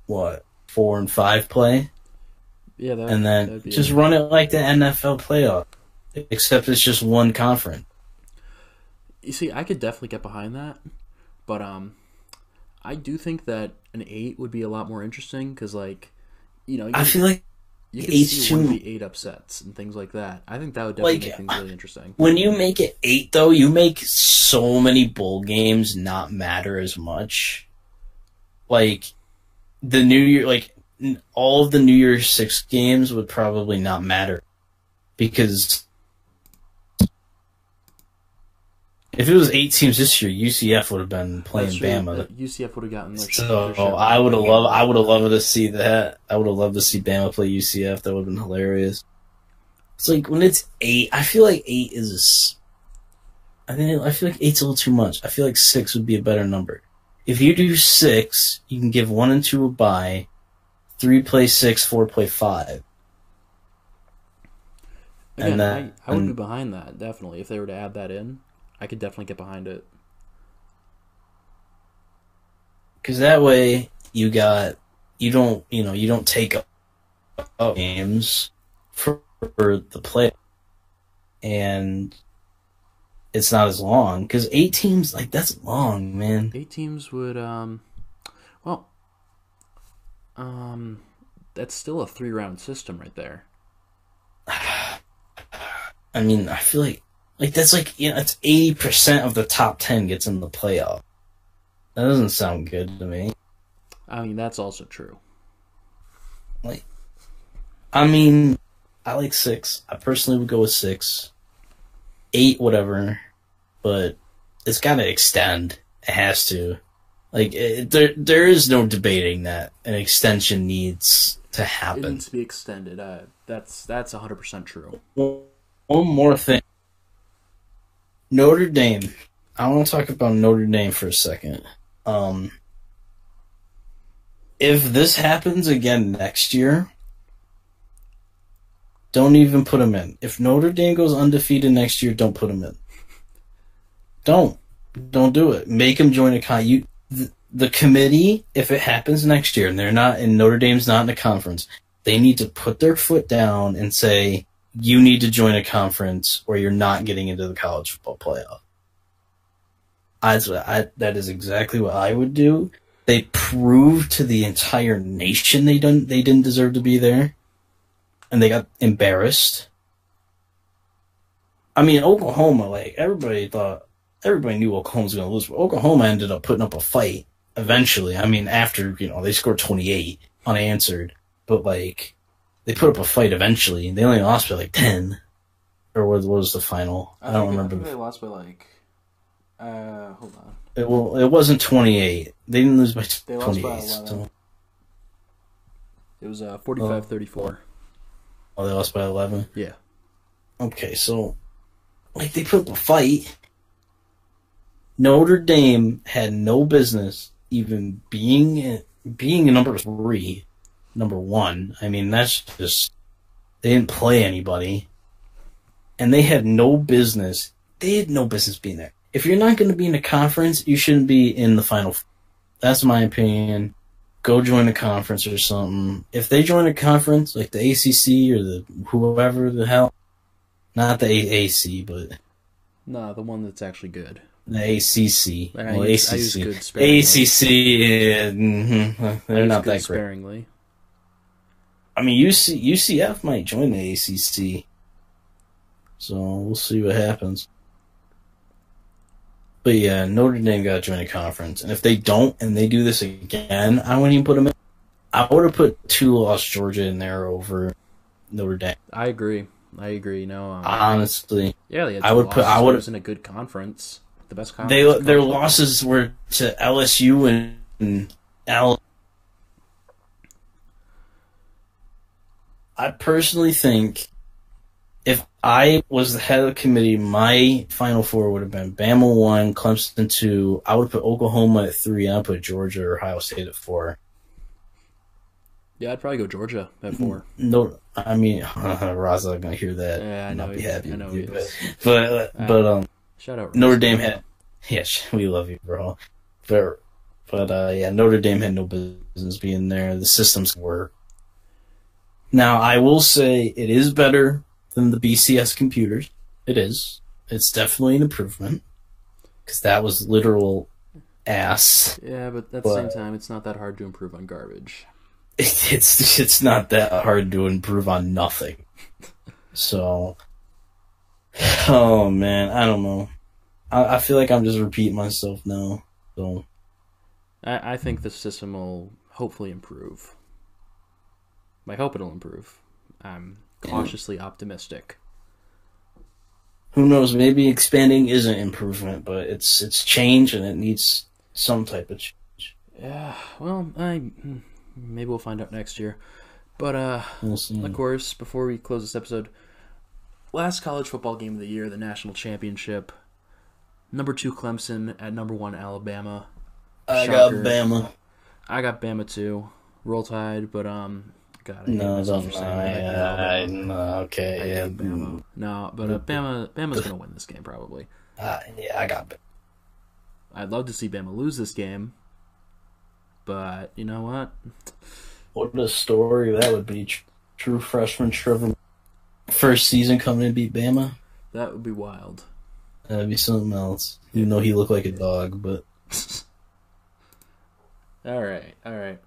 what four and five play, yeah, that, and then just run it like the NFL playoff, except it's just one conference. You see, I could definitely get behind that, but um, I do think that an eight would be a lot more interesting because, like, you know, you, I feel like you could eight's see one of the eight upsets and things like that. I think that would definitely Like, make things really interesting. when you make it eight though, you make so many bowl games not matter as much. Like the New Year, like all of the New Year's Six games would probably not matter because if it was eight teams this year, UCF would have been playing Bama. UCF would have gotten their So their. I would have loved. I would have loved to see that. I would have loved to see Bama play UCF. That would have been hilarious. It's like when it's eight. I feel like eight is. I think I feel like eight's a little too much. I feel like six would be a better number. If you do six, you can give one and two a bye. Three play six, four play five. Again, and then- I, I would be behind that definitely if they were to add that in. I could definitely get behind it. Because that way you got you don't you know you don't take up games for, for the play, and it's not as long. Because eight teams like that's long, man. Eight teams would um, well, um, that's still a three-round system right there. [sighs] I mean, I feel like like that's like you know it's eighty percent of the top ten gets in the playoff. That doesn't sound good to me. I mean, that's also true. Like, I mean, I like six. I personally would go with six. Eight, whatever. But it's got to extend. It has to. Like it, there, there is no debating that an extension needs to It happen. needs to be extended. Uh, that's that's hundred percent true. One more thing. Notre Dame. I want to talk about Notre Dame for a second. Um, if this happens again next year, don't even put them in. If Notre Dame goes undefeated next year, don't put them in. Don't. Don't do it. Make them join a con. You, the, the committee, if it happens next year and they're not, and Notre Dame's not in a conference, they need to put their foot down and say, you need to join a conference or you're not getting into the college football playoff. I, I, that is exactly what I would do. They proved to the entire nation they didn't they didn't deserve to be there, and they got embarrassed. I mean, Oklahoma, like everybody thought, everybody knew Oklahoma was going to lose, but Oklahoma ended up putting up a fight eventually. I mean, after you know they scored twenty eight unanswered, but like they put up a fight eventually. They only lost by like ten, or what was the final? I, don't remember. they lost by like. Uh, hold on. It, well, it wasn't 28. They didn't lose by 28. so, It was uh 45-34. oh, they lost by 11. Yeah. Okay, so like they put up a fight. Notre Dame had no business even being being a number three, number one. I mean, that's just they didn't play anybody, and they had no business. They had no business being there. If you're not going to be in a conference, you shouldn't be in the final. Four. That's my opinion. Go join a conference or something. If they join a conference like the ACC or the whoever the hell, not the AAC, but No, the one that's actually good. the ACC. Well, use- ACC. ACC, yeah, mhm, they're not that great. sparingly. I mean, UC, UCF might join the ACC, so we'll see what happens. But yeah, Notre Dame got to join a conference, and if they don't, and they do this again, I wouldn't even put them in. I would have put two lost Georgia in there over Notre Dame. I agree. I agree. No, um, Honestly, yeah, they had I would put- I would- was in a good conference, the best conference. they in their losses were to LSU and, and Al. I personally think if I was the head of the committee, my final four would have been Bama one, Clemson two. I would put Oklahoma at three. and I'd put Georgia or Ohio State at four. Yeah, I'd probably go Georgia at four. No, I mean [laughs] Raza gonna hear that. Yeah, I and know not be happy. I know you, but but, but um. Shout out Notre. Dame had, [laughs] yes, we love you, bro. But, but uh, yeah, Notre Dame had no business being there. The systems were. Now, I will say it is better than the BCS computers. It is. It's definitely an improvement because that was literal ass. Yeah, but at the same time, it's not that hard to improve on garbage. [laughs] It's it's not that hard to improve on nothing. So, oh man, I don't know. I, I feel like I'm just repeating myself now. So. I, I think the system will hopefully improve. I hope it'll improve. I'm cautiously optimistic. who knows? Maybe expanding isn't improvement, but it's it's change and it needs some type of change. Yeah, well, I hmm, maybe we'll find out next year. But uh, We'll of course, before we close this episode, last college football game of the year, the national championship. Number two Clemson at number one Alabama. I got. Bama. I got Bama too. Roll Tide, but um, God, I No, don't. saying. I no, okay, I yeah, Bama. No, but uh, Bama, Bama's gonna win this game probably. uh, yeah, I got. I'd love to see Bama lose this game, but you know what? What a story that would be! True freshman Trevor, first season coming to beat Bama. That would be wild. That'd be something else. Even though he looked like a dog, but [laughs] All right, all right.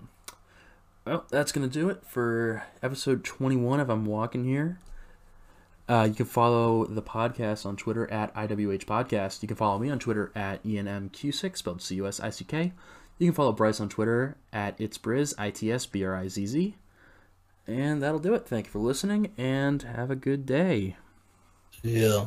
Well, that's gonna do it for episode twenty-one of I'm Walking Here. Uh, you can follow the podcast on Twitter at IWH Podcast. You can follow me on Twitter at E ENMQ6, spelled C U S I C K. You can follow Bryce on Twitter at It's Briz, I T S B R I Z Z. And that'll do it. Thank you for listening and have a good day. yeah.